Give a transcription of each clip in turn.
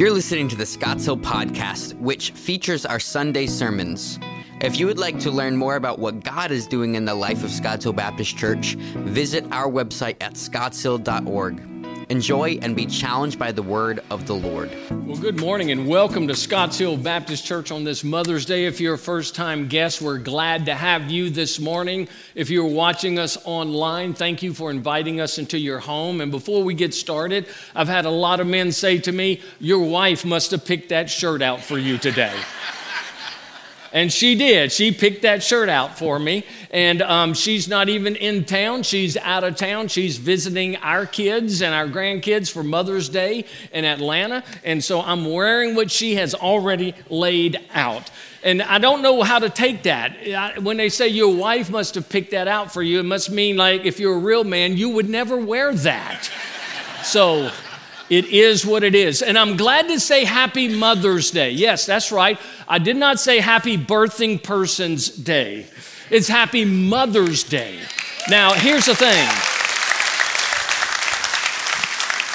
You're listening to the Scotts Hill Podcast, which features our Sunday sermons. If you would like to learn more about what God is doing in the life of Scotts Hill Baptist Church, visit our website at scottshill.org. Enjoy and be challenged by the word of the Lord. Well, good morning and welcome to Scotts Hill Baptist Church on this Mother's Day. If you're a first time guest, we're glad to have you this morning. If you're watching us online, thank you for inviting us into your home. And before we get started, I've had a lot of men say to me, Your wife must have picked that shirt out for you today. And she did. She picked that shirt out for me. And um, she's not even in town. She's out of town. She's visiting our kids and our grandkids for Mother's Day in Atlanta. And so I'm wearing what she has already laid out. And I don't know how to take that. When they say your wife must have picked that out for you, it must mean like if you're a real man, you would never wear that. So it is what it is. And I'm glad to say Happy Mother's Day. Yes, that's right. I did not say Happy Birthing Person's Day, it's Happy Mother's Day. Now, here's the thing.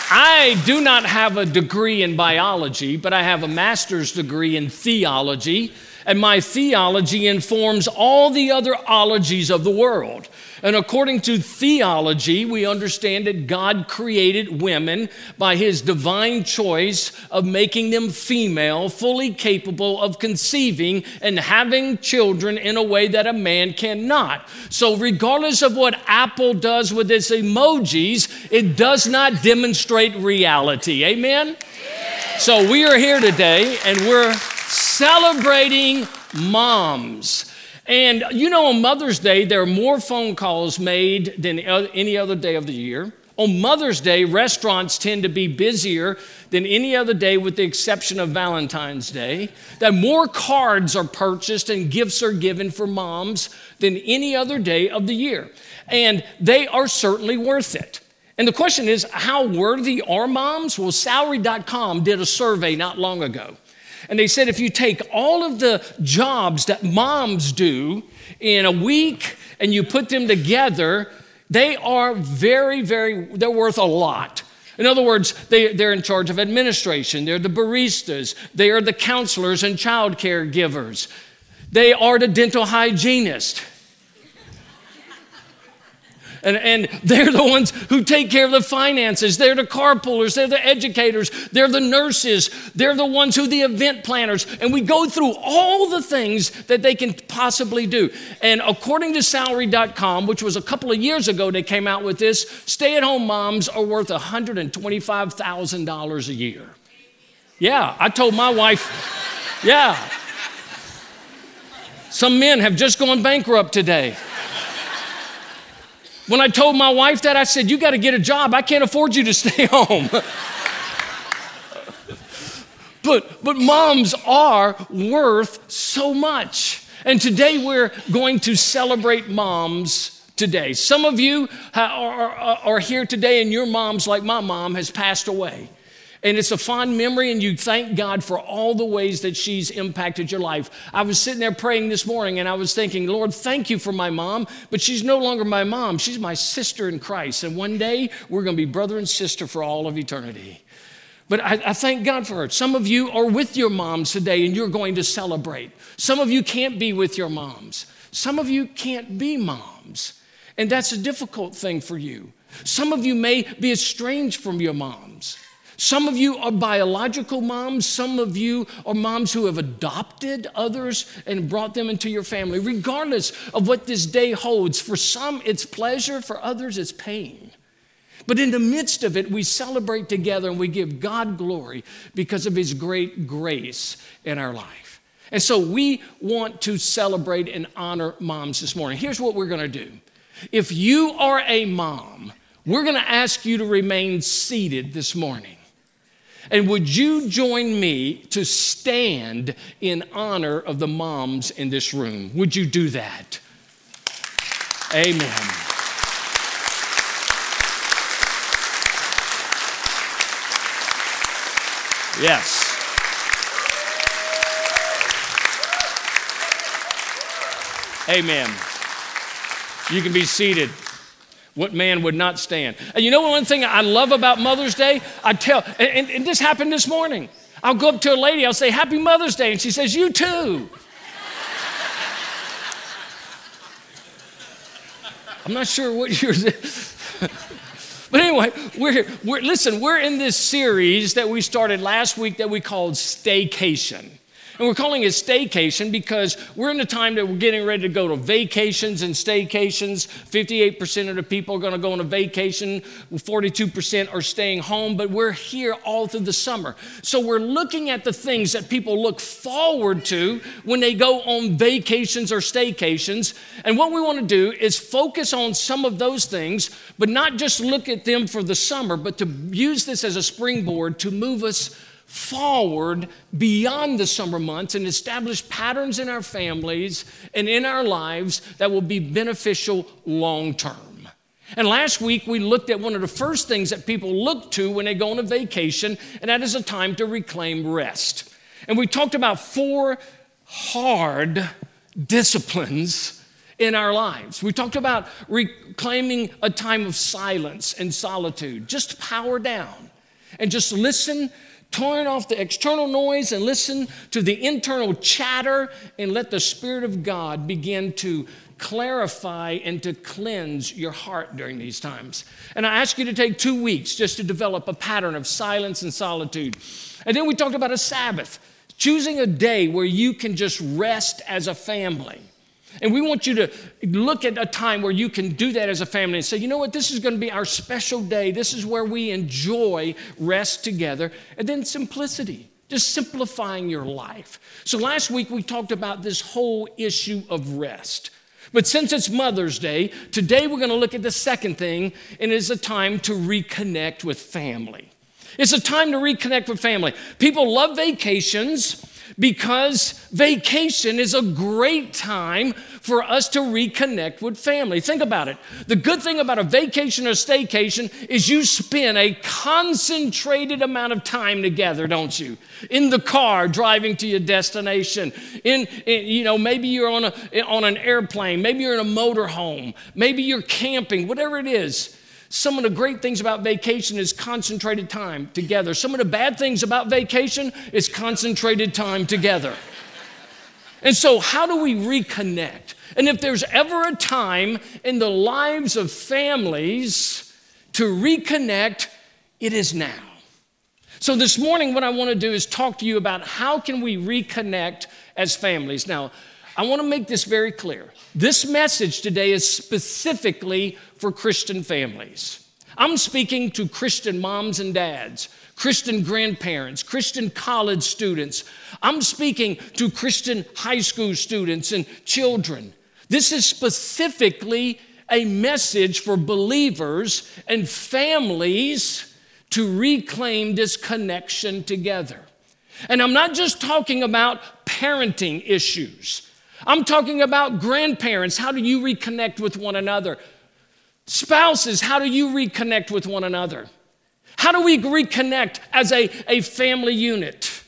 I do not have a degree in biology, but I have a master's degree in theology, and my theology informs all the other ologies of the world. And according to theology, we understand that God created women by his divine choice of making them female, fully capable of conceiving and having children in a way that a man cannot. So, regardless of what Apple does with its emojis, it does not demonstrate reality. Amen? So, we are here today and we're celebrating moms. And you know, on Mother's Day, there are more phone calls made than any other day of the year. On Mother's Day, restaurants tend to be busier than any other day, with the exception of Valentine's Day. That more cards are purchased and gifts are given for moms than any other day of the year. And they are certainly worth it. And the question is, how worthy are moms? Well, salary.com did a survey not long ago. And they said if you take all of the jobs that moms do in a week and you put them together, they are very, very, they're worth a lot. In other words, they, they're in charge of administration, they're the baristas, they are the counselors and child care givers, they are the dental hygienist. And, and they're the ones who take care of the finances. They're the carpoolers. They're the educators. They're the nurses. They're the ones who the event planners. And we go through all the things that they can possibly do. And according to salary.com, which was a couple of years ago, they came out with this stay at home moms are worth $125,000 a year. Yeah, I told my wife, yeah. Some men have just gone bankrupt today. When I told my wife that, I said, You got to get a job. I can't afford you to stay home. but, but moms are worth so much. And today we're going to celebrate moms today. Some of you are, are, are here today, and your moms, like my mom, has passed away. And it's a fond memory, and you thank God for all the ways that she's impacted your life. I was sitting there praying this morning, and I was thinking, Lord, thank you for my mom, but she's no longer my mom. She's my sister in Christ. And one day, we're going to be brother and sister for all of eternity. But I, I, thank God for it. Some of you are with your moms today and you're going to celebrate. Some of you can't be with your moms. Some of you can't be moms. And that's a difficult thing for you. Some of you may be estranged from your moms. Some of you are biological moms. Some of you are moms who have adopted others and brought them into your family, regardless of what this day holds. For some, it's pleasure, for others, it's pain. But in the midst of it, we celebrate together and we give God glory because of His great grace in our life. And so we want to celebrate and honor moms this morning. Here's what we're going to do if you are a mom, we're going to ask you to remain seated this morning. And would you join me to stand in honor of the moms in this room? Would you do that? Amen. Yes. Amen. You can be seated. What man would not stand? And you know one thing I love about Mother's Day? I tell, and, and this happened this morning. I'll go up to a lady, I'll say, Happy Mother's Day. And she says, You too. I'm not sure what you're. but anyway, we're, here. we're, listen, we're in this series that we started last week that we called Staycation. And we're calling it staycation because we're in the time that we're getting ready to go to vacations and staycations. 58% of the people are going to go on a vacation, 42% are staying home, but we're here all through the summer. So we're looking at the things that people look forward to when they go on vacations or staycations. And what we want to do is focus on some of those things, but not just look at them for the summer, but to use this as a springboard to move us forward beyond the summer months and establish patterns in our families and in our lives that will be beneficial long term. And last week we looked at one of the first things that people look to when they go on a vacation, and that is a time to reclaim rest. And we talked about four hard disciplines in our lives. We talked about reclaiming a time of silence and solitude, just power down and just listen turn off the external noise and listen to the internal chatter and let the Spirit of God begin to clarify and to cleanse your heart during these times. And I ask you to take two weeks just to develop a pattern of silence and solitude. And then we talked about a Sabbath, choosing a day where you can just rest as a family. And we want you to look at a time where you can do that as a family and say, you know what, this is going to be our special day. This is where we enjoy rest together. And then simplicity, just simplifying your life. So last week we talked about this whole issue of rest. But since it's Mother's Day, today we're going to look at the second thing, and it is a time to reconnect with family. It's a time to reconnect with family. People love vacations because vacation is a great time for us to reconnect with family. Think about it. The good thing about a vacation or staycation is you spend a concentrated amount of time together, don't you? In the car driving to your destination. In, in you know, maybe you're on a on an airplane, maybe you're in a motor home, maybe you're camping, whatever it is. Some of the great things about vacation is concentrated time together. Some of the bad things about vacation is concentrated time together. And so, how do we reconnect? And if there's ever a time in the lives of families to reconnect, it is now. So this morning what I want to do is talk to you about how can we reconnect as families. Now, I want to make this very clear. This message today is specifically for Christian families. I'm speaking to Christian moms and dads, Christian grandparents, Christian college students. I'm speaking to Christian high school students and children. This is specifically a message for believers and families to reclaim this connection together. And I'm not just talking about parenting issues. I'm talking about grandparents. How do you reconnect with one another? Spouses, how do you reconnect with one another? How do we reconnect as a, a family unit?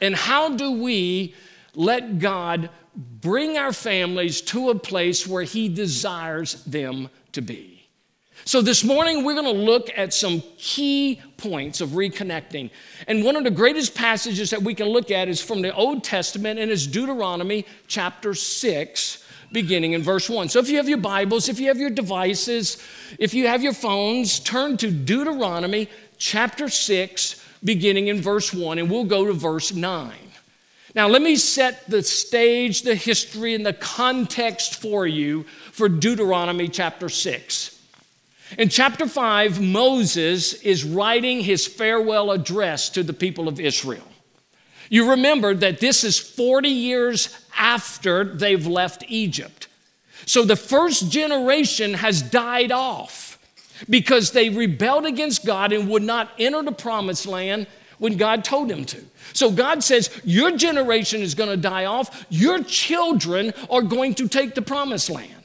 And how do we let God bring our families to a place where He desires them to be? So, this morning we're going to look at some key points of reconnecting. And one of the greatest passages that we can look at is from the Old Testament and is Deuteronomy chapter 6, beginning in verse 1. So, if you have your Bibles, if you have your devices, if you have your phones, turn to Deuteronomy chapter 6, beginning in verse 1, and we'll go to verse 9. Now, let me set the stage, the history, and the context for you for Deuteronomy chapter 6. In chapter 5, Moses is writing his farewell address to the people of Israel. You remember that this is 40 years after they've left Egypt. So the first generation has died off because they rebelled against God and would not enter the promised land when God told them to. So God says, Your generation is going to die off, your children are going to take the promised land.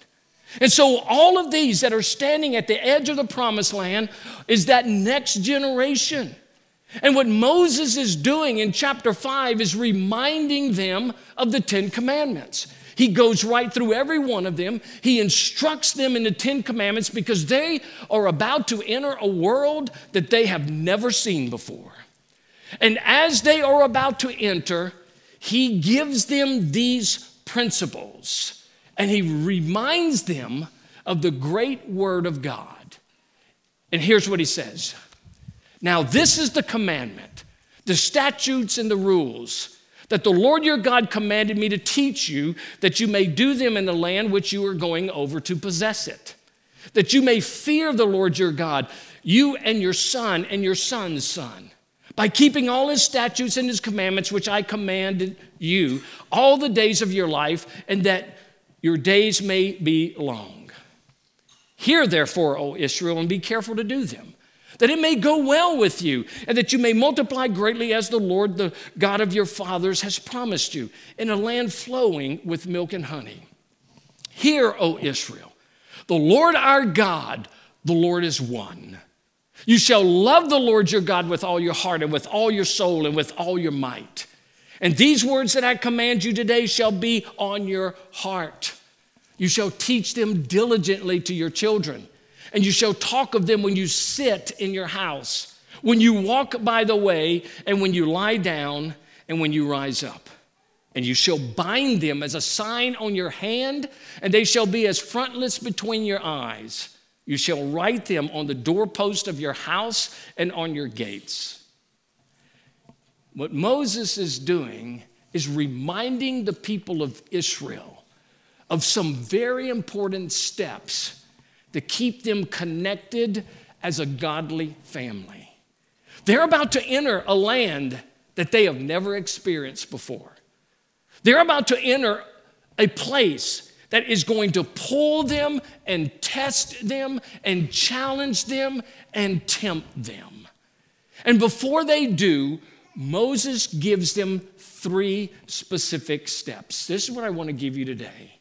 And so, all of these that are standing at the edge of the promised land is that next generation. And what Moses is doing in chapter 5 is reminding them of the Ten Commandments. He goes right through every one of them. He instructs them in the Ten Commandments because they are about to enter a world that they have never seen before. And as they are about to enter, he gives them these principles and he reminds them of the great word of God. And here's what he says Now, this is the commandment, the statutes and the rules that the Lord your God commanded me to teach you, that you may do them in the land which you are going over to possess it, that you may fear the Lord your God, you and your son and your son's son, by keeping all his statutes and his commandments, which I commanded you all the days of your life, and that your days may be long. Hear therefore, O Israel, and be careful to do them that it may go well with you, and that you may multiply greatly as the Lord, the God of your fathers, has promised you, in a land flowing with milk and honey. Hear, O Israel, the Lord our God, the Lord is one. You shall love the Lord your God with all your heart, and with all your soul, and with all your might. And these words that I command you today shall be on your heart. You shall teach them diligently to your children and you shall talk of them when you sit in your house, when you walk by the way, and when you lie down, and when you rise up. And you shall bind them as a sign on your hand, and they shall be as frontlets between your eyes. You shall write them on the doorpost of your house and on your gates. What Moses is doing is reminding the people of Israel of some very important steps to keep them connected as a godly family. They're about to enter a land that they have never experienced before. They're about to enter a place that is going to pull them and test them and challenge them and tempt them. And before they do, Moses gives them three specific steps. This is what I want to give you today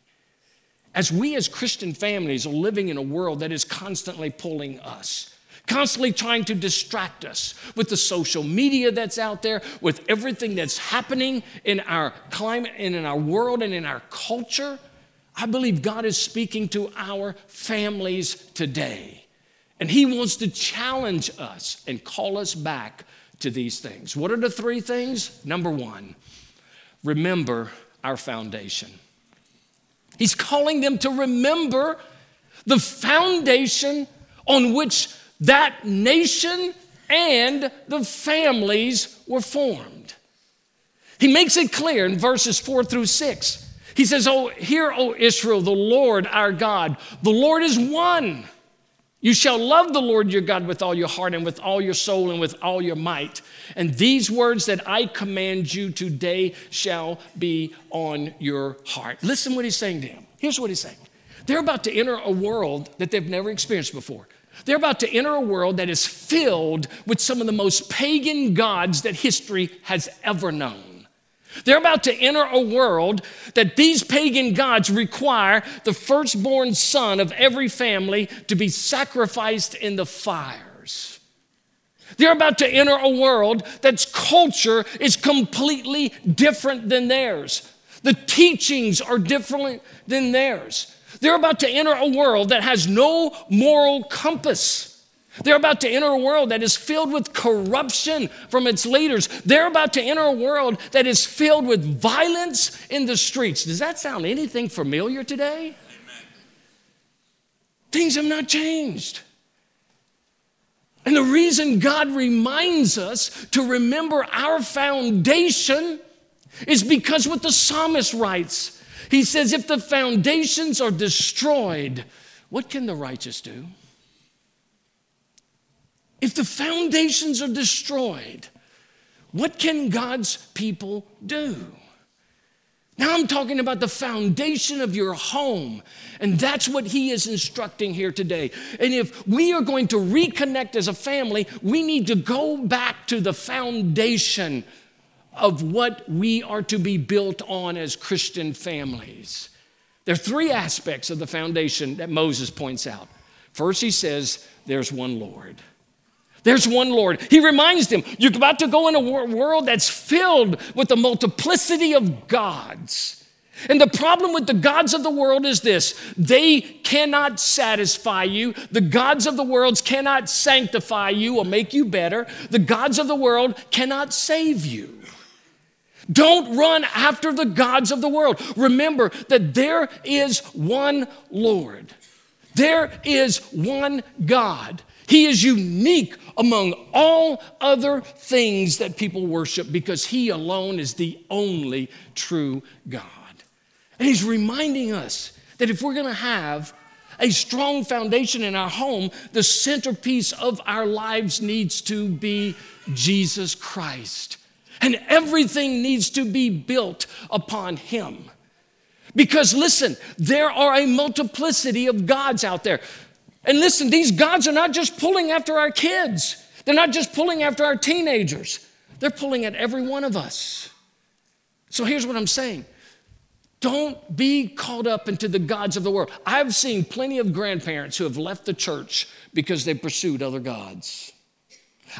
as we as Christian families are living in a world that is constantly pulling us, constantly trying to distract us with the social media that's out there, with everything that's happening in our climate and in our world and in our culture, I believe God is speaking to our families today. And He wants to challenge us and call us back to these things. What are the three things? Number one, remember our foundation. He's calling them to remember the foundation on which that nation and the families were formed. He makes it clear in verses four through six. He says, Oh, hear, O Israel, the Lord our God, the Lord is one. You shall love the Lord your God with all your heart and with all your soul and with all your might. And these words that I command you today shall be on your heart. Listen what he's saying to him. Here's what he's saying. They're about to enter a world that they've never experienced before. They're about to enter a world that is filled with some of the most pagan gods that history has ever known. They're about to enter a world that these pagan gods require the firstborn son of every family to be sacrificed in the fires. They're about to enter a world that's culture is completely different than theirs. The teachings are different than theirs. They're about to enter a world that has no moral compass. They're about to enter a world that is filled with corruption from its leaders. They're about to enter a world that is filled with violence in the streets. Does that sound anything familiar today? Things have not changed. And the reason God reminds us to remember our foundation is because what the psalmist writes. He says, If the foundations are destroyed, what can the righteous do? If the foundations are destroyed, what can God's people do? Now I'm talking about the foundation of your home. And that's what he is instructing here today. And if we are going to reconnect as a family, we need to go back to the foundation of what we are to be built on as Christian families. There are three aspects of the foundation that Moses points out. First, he says, There's one Lord. There's one Lord. He reminds them, you're about to go in a world that's filled with the multiplicity of gods. And the problem with the gods of the world is this they cannot satisfy you. The gods of the world cannot sanctify you or make you better. The gods of the world cannot save you. Don't run after the gods of the world. Remember that there is one Lord, there is one God. He is unique among all other things that people worship because He alone is the only true God. And he's reminding us that if we're going to have a strong foundation in our home, the centerpiece of our lives needs to be Jesus Christ. And everything needs to be built upon him. Because listen, there are a multiplicity of gods out there. And listen, these gods are not just pulling after our kids, they're not just pulling after our teenagers, they're pulling at every one of us. So here's what I'm saying don't be caught up into the gods of the world. I've seen plenty of grandparents who have left the church because they pursued other gods.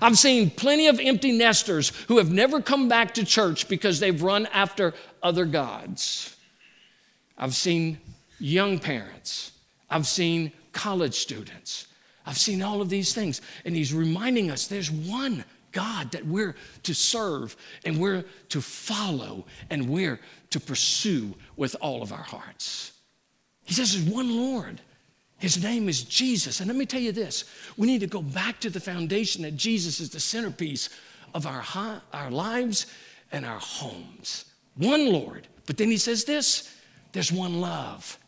I've seen plenty of empty nesters who have never come back to church because they've run after other gods. I've seen young parents. I've seen college students. I've seen all of these things. And he's reminding us there's one God that we're to serve and we're to follow and we're to pursue with all of our hearts. He says there's one Lord. His name is Jesus. And let me tell you this we need to go back to the foundation that Jesus is the centerpiece of our, our lives and our homes. One Lord. But then he says this there's one love.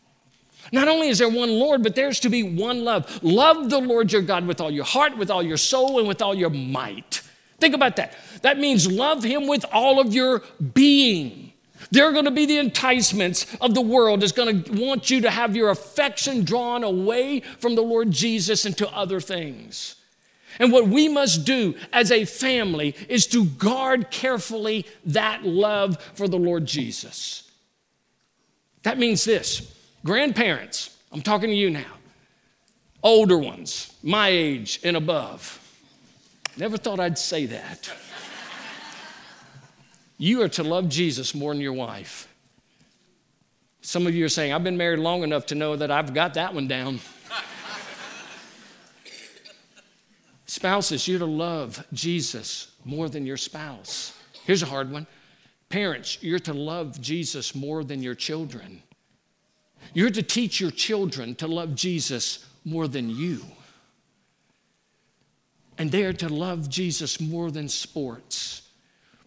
Not only is there one Lord, but there's to be one love. Love the Lord your God with all your heart, with all your soul, and with all your might. Think about that. That means love him with all of your being. There are going to be the enticements of the world that's going to want you to have your affection drawn away from the Lord Jesus into other things. And what we must do as a family is to guard carefully that love for the Lord Jesus. That means this grandparents, I'm talking to you now, older ones, my age and above. Never thought I'd say that. You are to love Jesus more than your wife. Some of you are saying, I've been married long enough to know that I've got that one down. Spouses, you're to love Jesus more than your spouse. Here's a hard one. Parents, you're to love Jesus more than your children. You're to teach your children to love Jesus more than you. And they are to love Jesus more than sports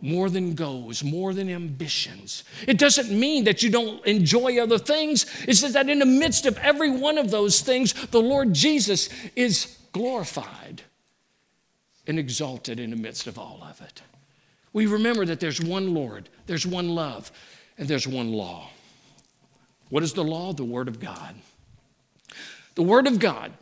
more than goals, more than ambitions. It doesn't mean that you don't enjoy other things. It says that in the midst of every one of those things, the Lord Jesus is glorified and exalted in the midst of all of it. We remember that there's one Lord, there's one love, and there's one law. What is the law? The Word of God. The Word of God,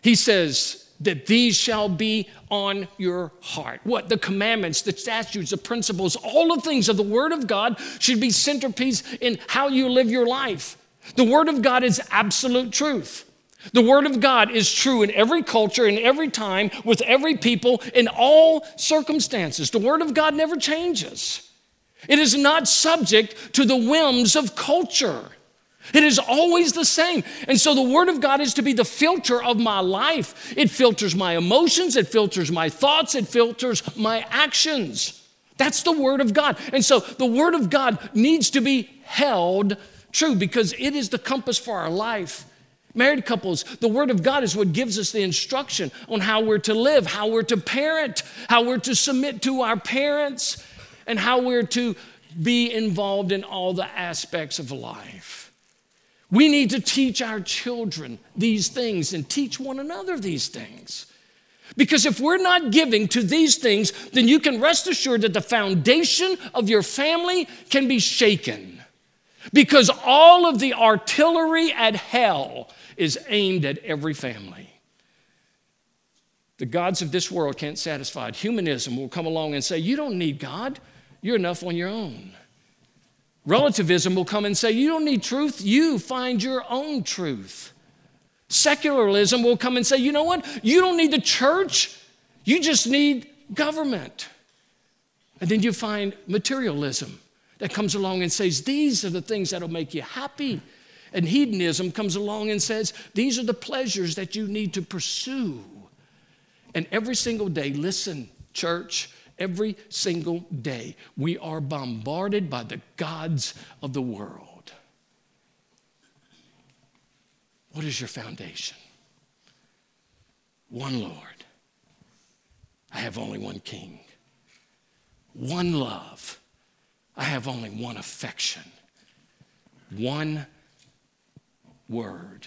He says, that these shall be on your heart. What? The commandments, the statutes, the principles, all the things of the Word of God should be centerpiece in how you live your life. The Word of God is absolute truth. The Word of God is true in every culture, in every time, with every people, in all circumstances. The Word of God never changes. It is not subject to the whims of culture. It is always the same. And so the Word of God is to be the filter of my life. It filters my emotions, it filters my thoughts, it filters my actions. That's the Word of God. And so the Word of God needs to be held true because it is the compass for our life. Married couples, the Word of God is what gives us the instruction on how we're to live, how we're to parent, how we're to submit to our parents, and how we're to be involved in all the aspects of life. We need to teach our children these things and teach one another these things. Because if we're not giving to these things, then you can rest assured that the foundation of your family can be shaken. Because all of the artillery at hell is aimed at every family. The gods of this world can't satisfy it. Humanism will come along and say, You don't need God, you're enough on your own. Relativism will come and say, You don't need truth, you find your own truth. Secularism will come and say, You know what? You don't need the church, you just need government. And then you find materialism. that comes along and says, These are the things that'll make you happy. And hedonism comes along and says, These are the pleasures that you need to pursue. And every single day, listen, church, every single day, we are bombarded by the gods of the world. What is your foundation? One Lord. I have only one King. One love. I have only one affection. One word,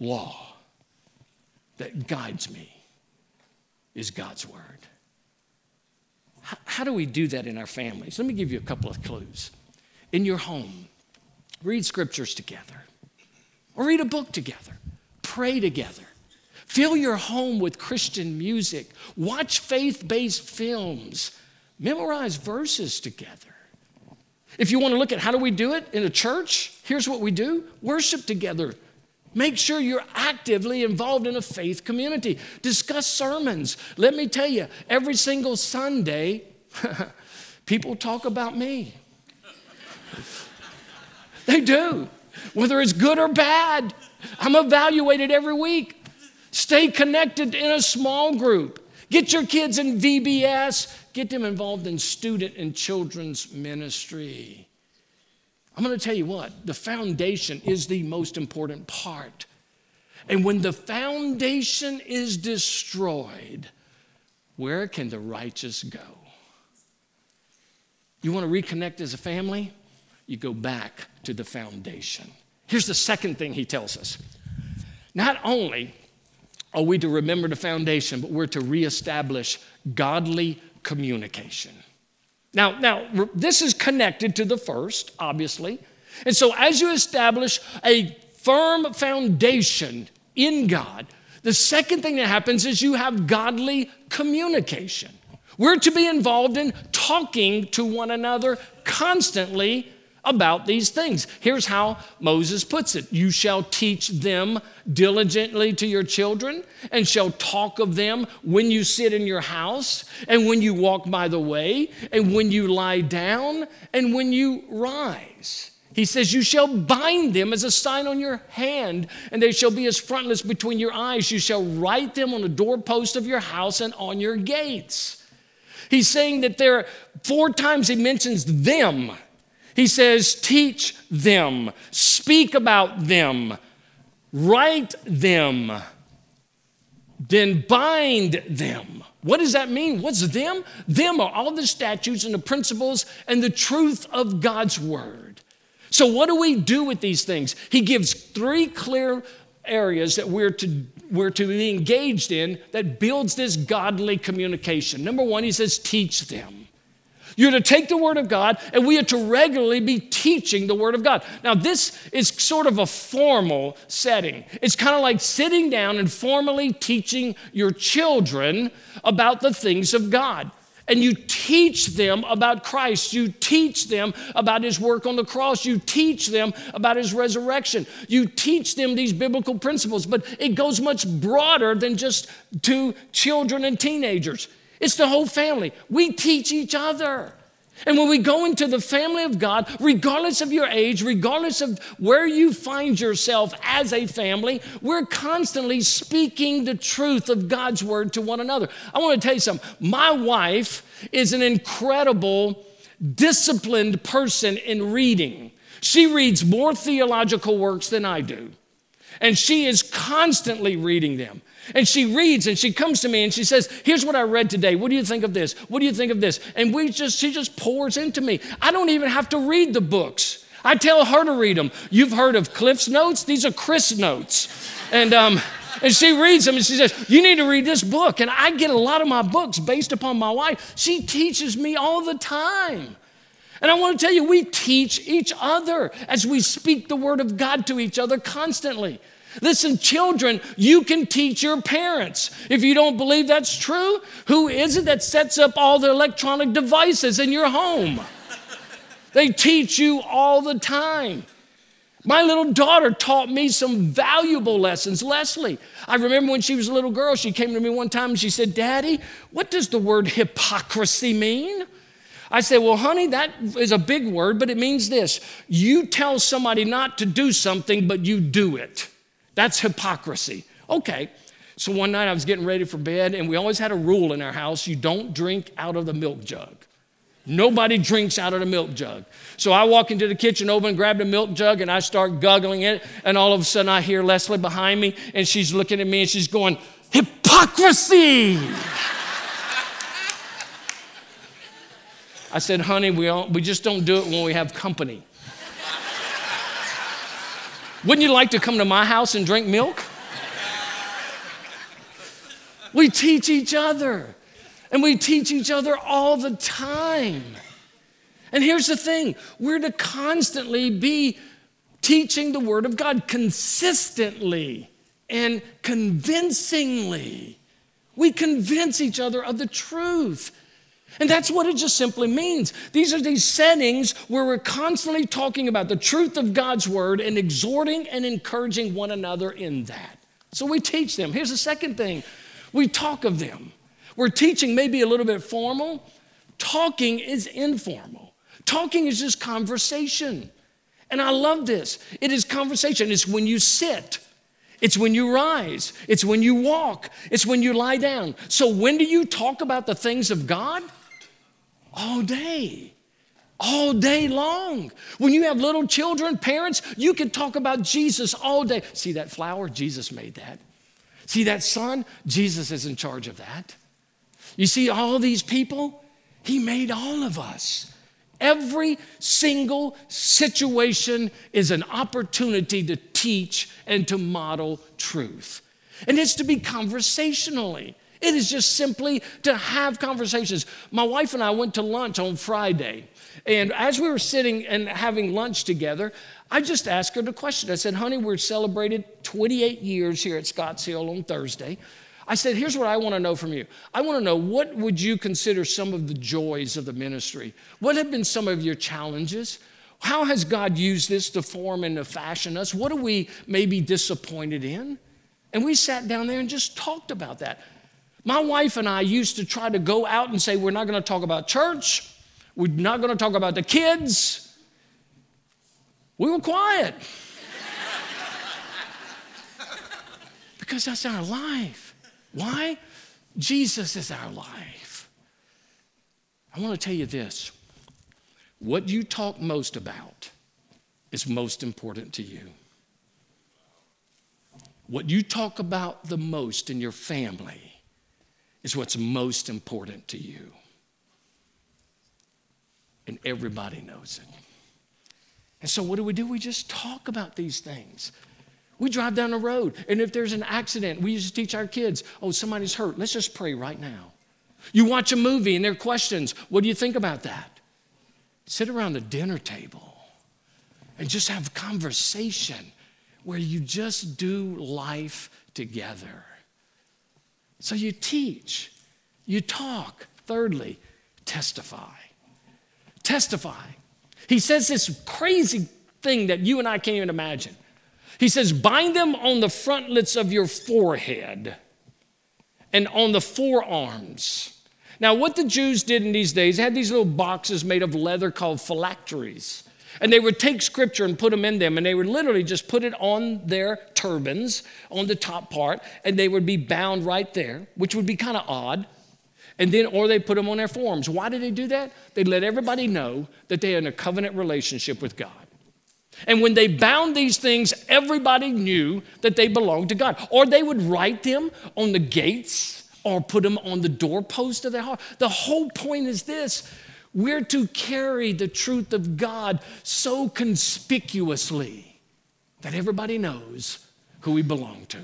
law, that guides me is God's word. How, how, do we do that in our families? Let me give you a couple of clues. In your home, read scriptures together, or read a book together, pray together. Fill your home with Christian music. Watch faith based films. Memorize verses together. If you want to look at how do we do it in a church, here's what we do worship together. Make sure you're actively involved in a faith community. Discuss sermons. Let me tell you, every single Sunday, people talk about me. they do, whether it's good or bad. I'm evaluated every week. Stay connected in a small group. Get your kids in VBS. Get them involved in student and children's ministry. I'm going to tell you what, the foundation is the most important part. And when the foundation is destroyed, where can the righteous go? You want to reconnect as a family? You go back to the foundation. Here's the second thing he tells us. Not only are we to remember the foundation, but we're to reestablish godly communication. Now, now this is connected to the first, obviously. And so as you establish a firm foundation in God, the second thing that happens is you have godly communication. We're to be involved in talking to one another constantly about these things. Here's how Moses puts it You shall teach them diligently to your children, and shall talk of them when you sit in your house, and when you walk by the way, and when you lie down, and when you rise. He says, You shall bind them as a sign on your hand, and they shall be as frontlets between your eyes. You shall write them on the doorpost of your house and on your gates. He's saying that there, are four times he mentions them he says, teach them, speak about them, write them, then bind them. What does that mean? What's them? Them are all the statutes and the principles and the truth of God's word. So, what do we do with these things? He gives three clear areas that we're to, we're to be engaged in that builds this godly communication. Number one, he says, teach them. You're to take the Word of God, and we are to regularly be teaching the Word of God. Now, this is sort of a formal setting. It's kind of like sitting down and formally teaching your children about the things of God. And you teach them about Christ. You teach them about His work on the cross. You teach them about His resurrection. You teach them these biblical principles. But it goes much broader than just to children and teenagers. It's the whole family. We teach each other. And when we go into the family of God, regardless of your age, regardless of where you find yourself as a family, we're constantly speaking the truth of God's word to one another. I want to tell you something. My wife is an incredible, disciplined person in reading. She reads more theological works than I do, and she is constantly reading them. And she reads and she comes to me and she says, Here's what I read today. What do you think of this? What do you think of this? And we just, she just pours into me. I don't even have to read the books. I tell her to read them. You've heard of Cliff's Notes? These are Chris Notes. And, um, and she reads them and she says, You need to read this book. And I get a lot of my books based upon my wife. She teaches me all the time. And I want to tell you, we teach each other as we speak the word of God to each other constantly. Listen, children, you can teach your parents. If you don't believe that's true, who is it that sets up all the electronic devices in your home? They teach you all the time. My little daughter taught me some valuable lessons. Leslie, I remember when she was a little girl, she came to me one time and she said, Daddy, what does the word hypocrisy mean? I said, Well, honey, that is a big word, but it means this you tell somebody not to do something, but you do it. That's hypocrisy. Okay. So one night I was getting ready for bed, and we always had a rule in our house you don't drink out of the milk jug. Nobody drinks out of the milk jug. So I walk into the kitchen, open, grab the milk jug, and I start guggling it. And all of a sudden, I hear Leslie behind me, and she's looking at me and she's going, Hypocrisy! I said, honey, we, all, we just don't do it when we have company. Wouldn't you like to come to my house and drink milk? We teach each other, and we teach each other all the time. And here's the thing we're to constantly be teaching the Word of God consistently and convincingly. We convince each other of the truth. And that's what it just simply means. These are these settings where we're constantly talking about the truth of God's word and exhorting and encouraging one another in that. So we teach them. Here's the second thing we talk of them. We're teaching maybe a little bit formal, talking is informal. Talking is just conversation. And I love this. It is conversation. It's when you sit, it's when you rise, it's when you walk, it's when you lie down. So, when do you talk about the things of God? All day. All day long. When you have little children, parents, you can talk about Jesus all day. See that flower? Jesus made that. See that sun? Jesus is in charge of that. You see all these people? He made all of us. Every single situation is an opportunity to teach and to model truth. And it's to be conversationally. It is just simply to have conversations. My wife and I went to lunch on Friday. And as we were sitting and having lunch together, I just asked her the question. I said, honey, we're celebrated 28 years here at Scotts Hill on Thursday. I said, here's what I want to know from you. I want to know what would you consider some of the joys of the ministry? What have been some of your challenges? How has God used this to form and to fashion us? What are we maybe disappointed in? And we sat down there and just talked about that. My wife and I used to try to go out and say, We're not going to talk about church. We're not going to talk about the kids. We were quiet. because that's our life. Why? Jesus is our life. I want to tell you this what you talk most about is most important to you. What you talk about the most in your family is what's most important to you. And everybody knows it. And so, what do we do? We just talk about these things. We drive down the road, and if there's an accident, we used to teach our kids, oh, somebody's hurt. Let's just pray right now. You watch a movie and there are questions. What do you think about that? Sit around the dinner table and just have conversation where you just do life together. So you teach, you talk. Thirdly, testify. Testify. He says this crazy thing that you and I can't even imagine. He says, bind them on the frontlets of your forehead and on the forearms. Now, what the Jews did in these days, they had these little boxes made of leather called phylacteries. And they would take scripture and put them in them, and they would literally just put it on their turbans on the top part, and they would be bound right there, which would be kind of odd. And then, or they put them on their forms. Why did they do that? They let everybody know that they had a covenant relationship with God. And when they bound these things, everybody knew that they belonged to God. Or they would write them on the gates or put them on the doorpost of their heart. The whole point is this we're to carry the truth of God so conspicuously that everybody knows who we belong to.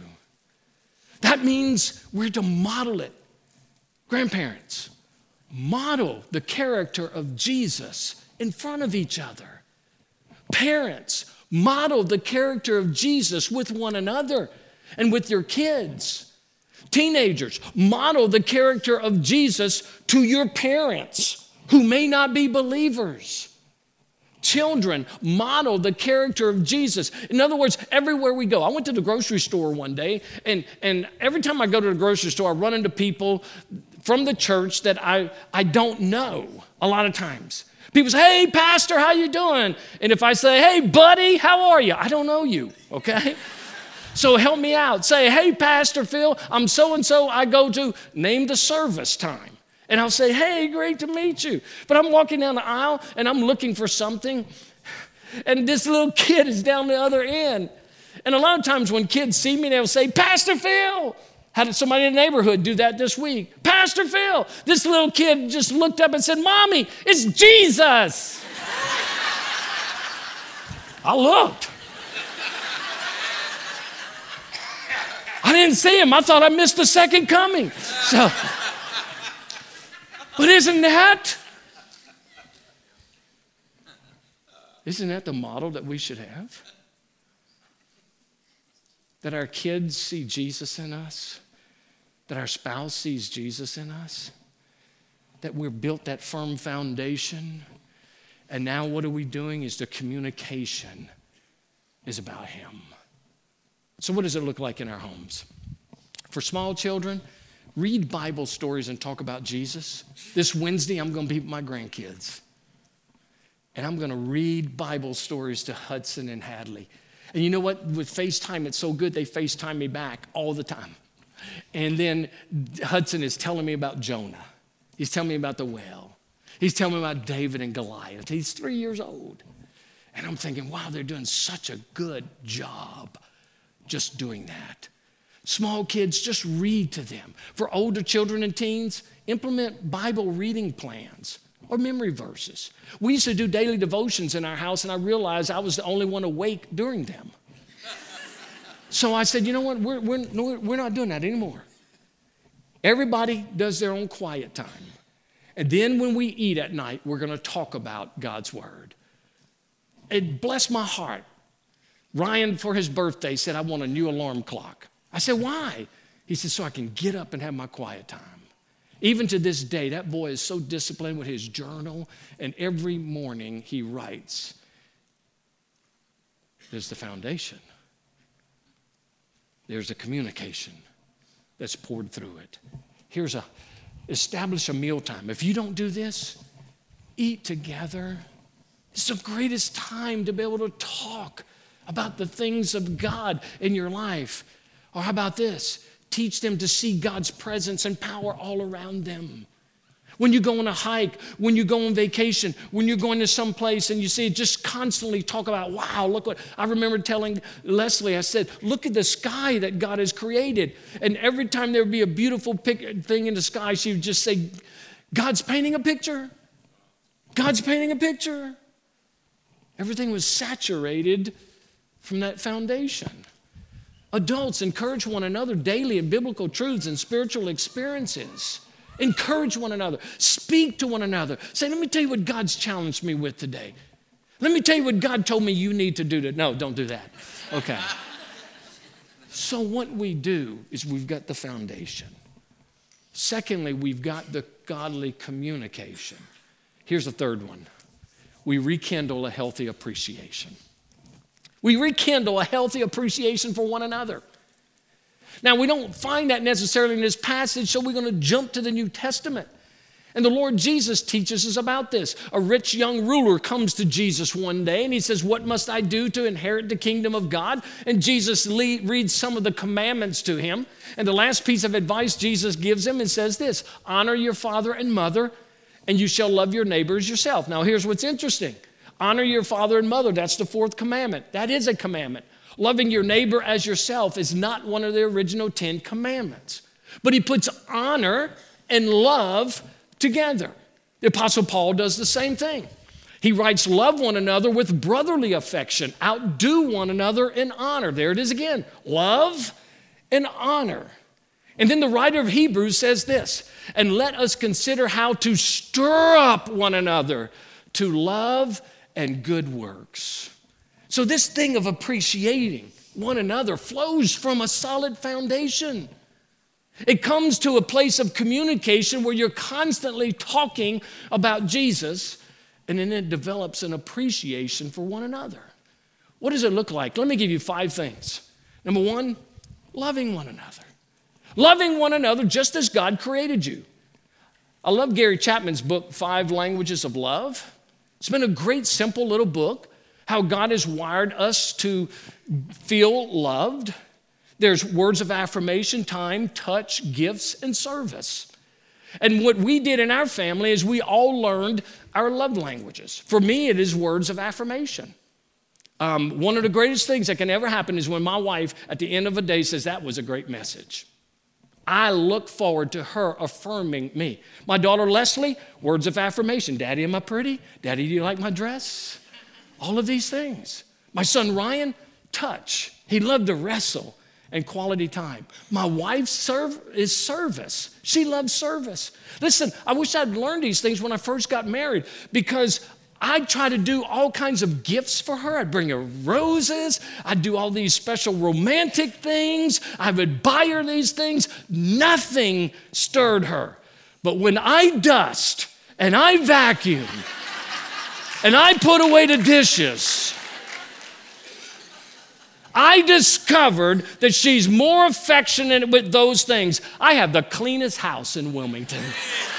That means we're to model it. Grandparents, model the character of Jesus in front of each other. Parents, model the character of Jesus with one another and with your kids. Teenagers, model the character of Jesus to your parents who may not be believers. Children model the character of Jesus. In other words, everywhere we go, I went to the grocery store one day, and, and every time I go to the grocery store, I run into people from the church that I, I don't know. A lot of times. People say, "Hey, pastor, how you doing?" And if I say, "Hey, buddy, how are you?" I don't know you, okay? So help me out. Say, "Hey, Pastor Phil, I'm so and so. I go to name the service time." And I'll say, "Hey, great to meet you." But I'm walking down the aisle and I'm looking for something, and this little kid is down the other end. And a lot of times when kids see me, they'll say, "Pastor Phil." Had somebody in the neighborhood do that this week. Pastor Phil, this little kid just looked up and said, Mommy, it's Jesus. I looked. I didn't see him. I thought I missed the second coming. So, but isn't that? Isn't that the model that we should have? That our kids see Jesus in us? that our spouse sees Jesus in us, that we're built that firm foundation. And now, what are we doing? Is the communication is about Him. So, what does it look like in our homes? For small children, read Bible stories and talk about Jesus. This Wednesday, I'm going to be with my grandkids. And I'm going to read Bible stories to Hudson and Hadley. And you know what? With FaceTime, it's so good, they FaceTime me back all the time. And then Hudson is telling me about Jonah. He's telling me about the well. He's telling me about David and Goliath. He's three years old. And I'm thinking, wow, they're doing such a good job just doing that. Small kids, just read to them. For older children and teens, implement Bible reading plans or memory verses. We used to do daily devotions in our house, and I realized I was the only one awake during them. So I said, you know what? We're, we're, no, we're not doing that anymore. Everybody does their own quiet time. And then when we eat at night, we're going to talk about God's word. It blessed my heart. Ryan, for his birthday, said, I want a new alarm clock. I said, why? He said, so I can get up and have my quiet time. Even to this day, that boy is so disciplined with his journal, and every morning he writes. There's the foundation there's a communication that's poured through it. Here's a establish a mealtime. If you don't do this, eat together. It's the greatest time to be able to talk about the things of God in your life. Or how about this? Teach them to see God's presence and power all around them when you go on a hike, when you go on vacation, when you're going to some place and you see it, just constantly talk about, wow, look what I remember telling Leslie, I said, look at the sky that God has created. And every time there would be a beautiful thing in the sky, she would just say, God's painting a picture. God's painting a picture. Everything was saturated from that foundation. Adults encourage one another daily in biblical truths and spiritual experiences. Encourage one another. Speak to one another. Say, let me tell you what God's challenged me with today. Let me tell you what God told me you need to do to. No, don't do that. Okay. so, what we do is we've got the foundation. Secondly, we've got the godly communication. Here's a third one we rekindle a healthy appreciation. We rekindle a healthy appreciation for one another. Now, we don't find that necessarily in this passage, so we're going to jump to the New Testament. And the Lord Jesus teaches us about this. A rich young ruler comes to Jesus one day and he says, What must I do to inherit the kingdom of God? And Jesus reads some of the commandments to him. And the last piece of advice Jesus gives him and says this Honor your father and mother, and you shall love your neighbors yourself. Now, here's what's interesting honor your father and mother. That's the fourth commandment. That is a commandment. Loving your neighbor as yourself is not one of the original Ten Commandments. But he puts honor and love together. The Apostle Paul does the same thing. He writes, Love one another with brotherly affection, outdo one another in honor. There it is again love and honor. And then the writer of Hebrews says this, and let us consider how to stir up one another to love and good works. So, this thing of appreciating one another flows from a solid foundation. It comes to a place of communication where you're constantly talking about Jesus, and then it develops an appreciation for one another. What does it look like? Let me give you five things. Number one, loving one another. Loving one another just as God created you. I love Gary Chapman's book, Five Languages of Love. It's been a great, simple little book, how God has wired us to feel loved. There's words of affirmation, time, touch, gifts, and service. And what we did in our family is we all learned our love languages. For me, it is words of affirmation. Um, one of the greatest things that can ever happen is when my wife, at the end of a day, says, That was a great message. I look forward to her affirming me. My daughter Leslie, words of affirmation Daddy, am I pretty? Daddy, do you like my dress? All of these things. My son Ryan, touch. He loved to wrestle and quality time. My wife serve, is service. She loves service. Listen, I wish I'd learned these things when I first got married because I'd try to do all kinds of gifts for her. I'd bring her roses. I'd do all these special romantic things. I would buy her these things. Nothing stirred her. But when I dust and I vacuum and I put away the dishes, I discovered that she's more affectionate with those things. I have the cleanest house in Wilmington.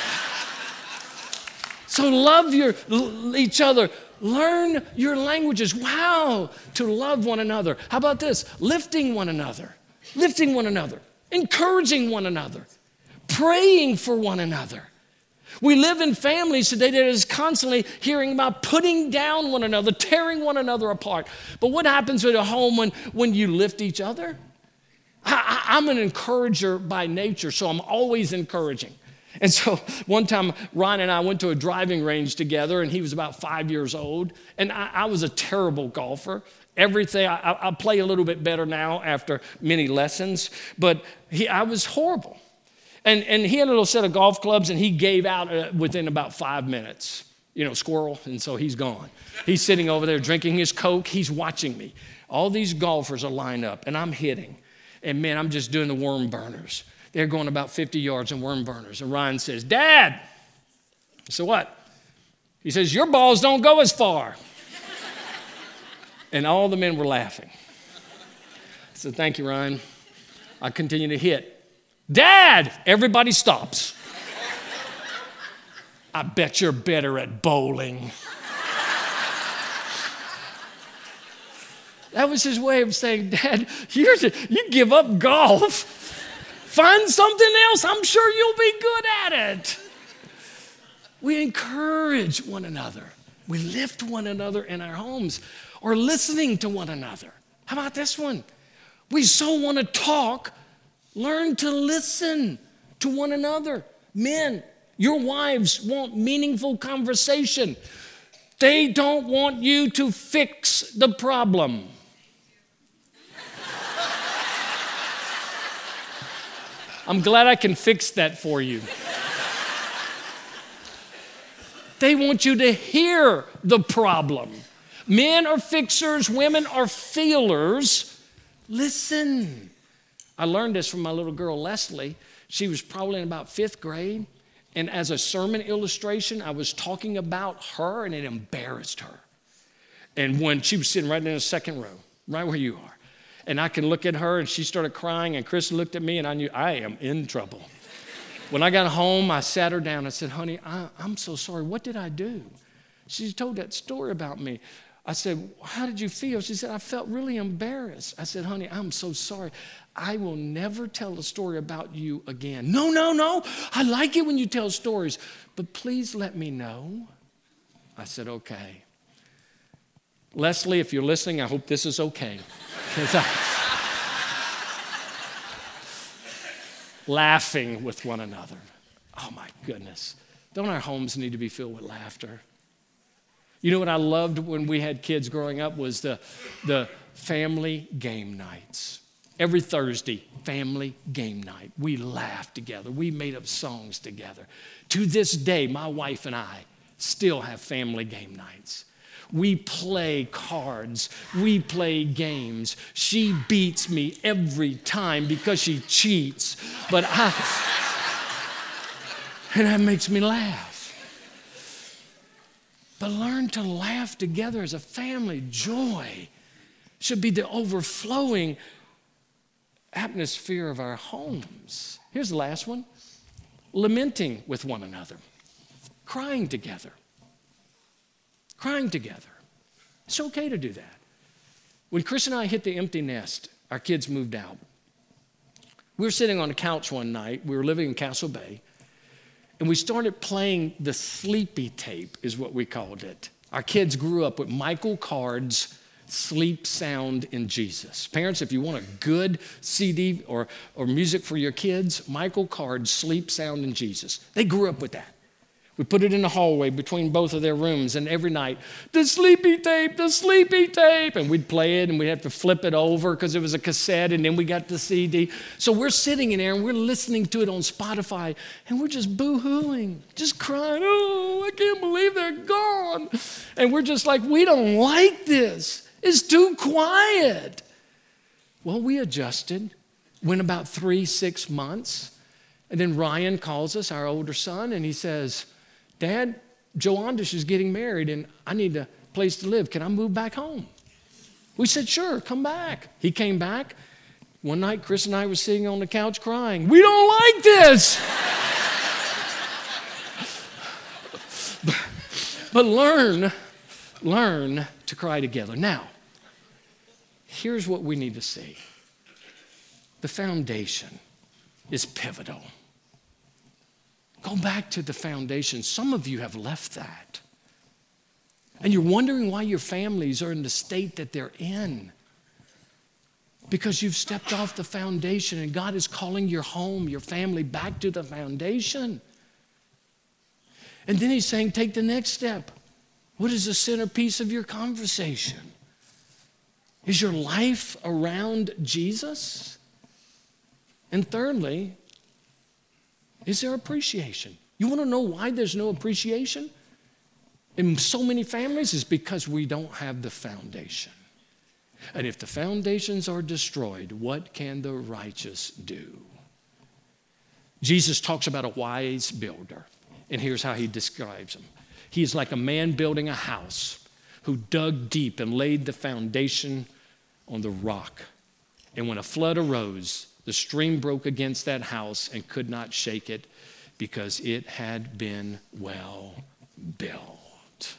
So love your, each other. Learn your languages. Wow, to love one another. How about this? Lifting one another, lifting one another, encouraging one another, praying for one another. We live in families today that is constantly hearing about putting down one another, tearing one another apart. But what happens at a home when, when you lift each other? I, I'm an encourager by nature, so I'm always encouraging. And so one time, Ryan and I went to a driving range together, and he was about five years old. And I, I was a terrible golfer. Everything, I, I, play a little bit better now after many lessons, but he, I was horrible. And, and he had a little set of golf clubs, and he gave out uh, within about five minutes. You know, squirrel, and so he's gone. He's sitting over there drinking his Coke. He's watching me. All these golfers are lined up, and I'm hitting. And man, I'm just doing the worm burners. They're going about 50 yards in worm burners. And Ryan says, Dad. Said, What? He says, Your balls don't go as far. and all the men were laughing. Said, Thank you, Ryan. I continue to hit. Dad! Everybody stops. I bet you're better at bowling. that was his way of saying, Dad, you give up golf Find something else. I'm sure you'll be good at it. We encourage one another. We lift one another in our homes or listening to one another. How about this one? We so want to talk, learn to listen to one another. Men, your wives want meaningful conversation. They don't want you to fix the problem. I'm glad I can fix that for you. they want you to hear the problem. Men are fixers, women are feelers. Listen. I learned this from my little girl, Leslie. She was probably in about fifth grade. And as a sermon illustration, I was talking about her and it embarrassed her. And when she was sitting right in the second row, right where you are, and I can look at her and she started crying, and Chris looked at me, and I knew I am in trouble. when I got home, I sat her down. I said, Honey, I, I'm so sorry. What did I do? She told that story about me. I said, How did you feel? She said, I felt really embarrassed. I said, Honey, I'm so sorry. I will never tell a story about you again. No, no, no. I like it when you tell stories, but please let me know. I said, Okay. Leslie, if you're listening, I hope this is okay. laughing with one another. Oh my goodness. Don't our homes need to be filled with laughter? You know what I loved when we had kids growing up was the, the family game nights. Every Thursday, family game night. We laughed together. We made up songs together. To this day, my wife and I still have family game nights. We play cards. We play games. She beats me every time because she cheats. But I, and that makes me laugh. But learn to laugh together as a family. Joy should be the overflowing atmosphere of our homes. Here's the last one lamenting with one another, crying together. Crying together. It's okay to do that. When Chris and I hit the empty nest, our kids moved out. We were sitting on a couch one night. We were living in Castle Bay. And we started playing the sleepy tape, is what we called it. Our kids grew up with Michael Card's Sleep Sound in Jesus. Parents, if you want a good CD or, or music for your kids, Michael Card's Sleep Sound in Jesus. They grew up with that. We put it in the hallway between both of their rooms, and every night, the sleepy tape, the sleepy tape. And we'd play it, and we'd have to flip it over because it was a cassette, and then we got the CD. So we're sitting in there, and we're listening to it on Spotify, and we're just boo hooing, just crying, oh, I can't believe they're gone. And we're just like, we don't like this. It's too quiet. Well, we adjusted, went about three, six months. And then Ryan calls us, our older son, and he says, Dad, Joe Ondish is getting married and I need a place to live. Can I move back home? We said, Sure, come back. He came back. One night, Chris and I were sitting on the couch crying. We don't like this. but, but learn, learn to cry together. Now, here's what we need to see the foundation is pivotal. Go back to the foundation. Some of you have left that. And you're wondering why your families are in the state that they're in. Because you've stepped off the foundation and God is calling your home, your family back to the foundation. And then He's saying, take the next step. What is the centerpiece of your conversation? Is your life around Jesus? And thirdly, is there appreciation? You want to know why there's no appreciation? In so many families, is because we don't have the foundation. And if the foundations are destroyed, what can the righteous do? Jesus talks about a wise builder, and here's how he describes him. He is like a man building a house who dug deep and laid the foundation on the rock. And when a flood arose, the stream broke against that house and could not shake it because it had been well built.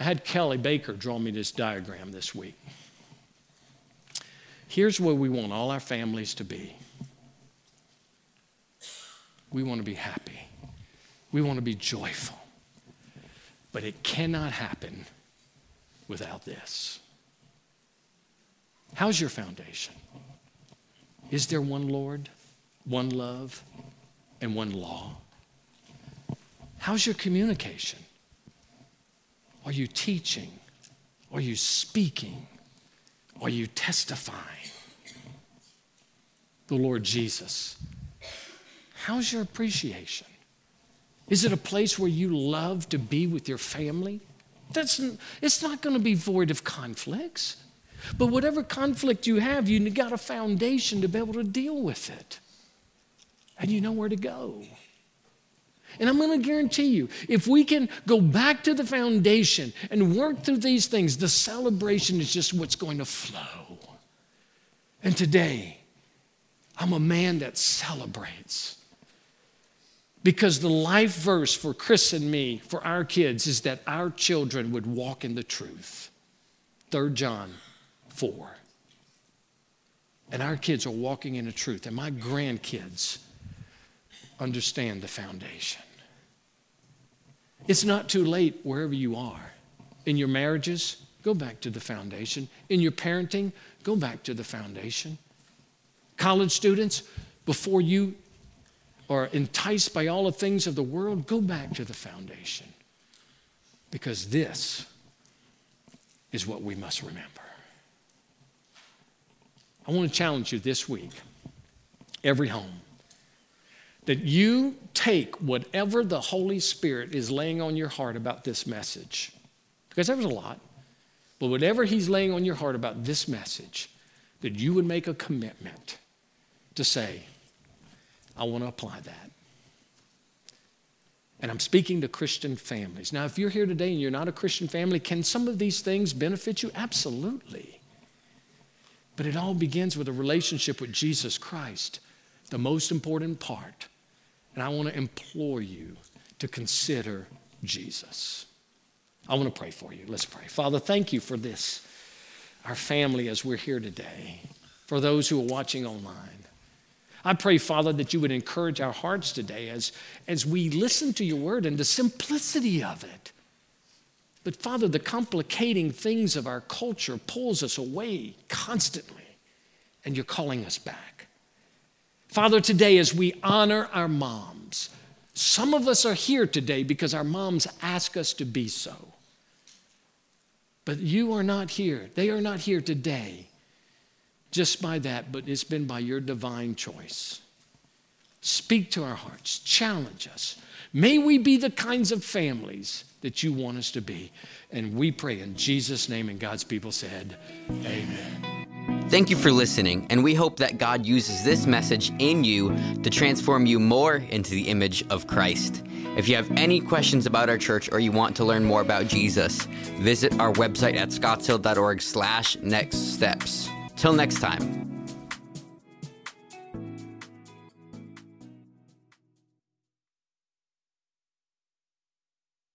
I had Kelly Baker draw me this diagram this week. Here's where we want all our families to be we want to be happy, we want to be joyful. But it cannot happen without this. How's your foundation? Is there one Lord, one love, and one law? How's your communication? Are you teaching? Are you speaking? Are you testifying? The Lord Jesus. How's your appreciation? Is it a place where you love to be with your family? That's, it's not going to be void of conflicts. But whatever conflict you have, you've got a foundation to be able to deal with it. And you know where to go. And I'm going to guarantee you, if we can go back to the foundation and work through these things, the celebration is just what's going to flow. And today, I'm a man that celebrates. Because the life verse for Chris and me, for our kids, is that our children would walk in the truth. 3 John 4. And our kids are walking in the truth, and my grandkids understand the foundation. It's not too late wherever you are. In your marriages, go back to the foundation. In your parenting, go back to the foundation. College students, before you are enticed by all the things of the world, go back to the foundation. Because this is what we must remember. I want to challenge you this week, every home, that you take whatever the Holy Spirit is laying on your heart about this message, because there was a lot, but whatever He's laying on your heart about this message, that you would make a commitment to say, I want to apply that. And I'm speaking to Christian families. Now, if you're here today and you're not a Christian family, can some of these things benefit you? Absolutely. But it all begins with a relationship with Jesus Christ, the most important part. And I want to implore you to consider Jesus. I want to pray for you. Let's pray. Father, thank you for this, our family as we're here today, for those who are watching online. I pray, Father, that you would encourage our hearts today as, as we listen to your word and the simplicity of it. But, Father, the complicating things of our culture pulls us away constantly, and you're calling us back. Father, today as we honor our moms, some of us are here today because our moms ask us to be so. But you are not here. They are not here today just by that, but it's been by your divine choice. Speak to our hearts, challenge us. May we be the kinds of families that you want us to be. And we pray in Jesus' name, and God's people said, Amen. Thank you for listening, and we hope that God uses this message in you to transform you more into the image of Christ. If you have any questions about our church or you want to learn more about Jesus, visit our website at scottshill.org slash next steps. Till next time.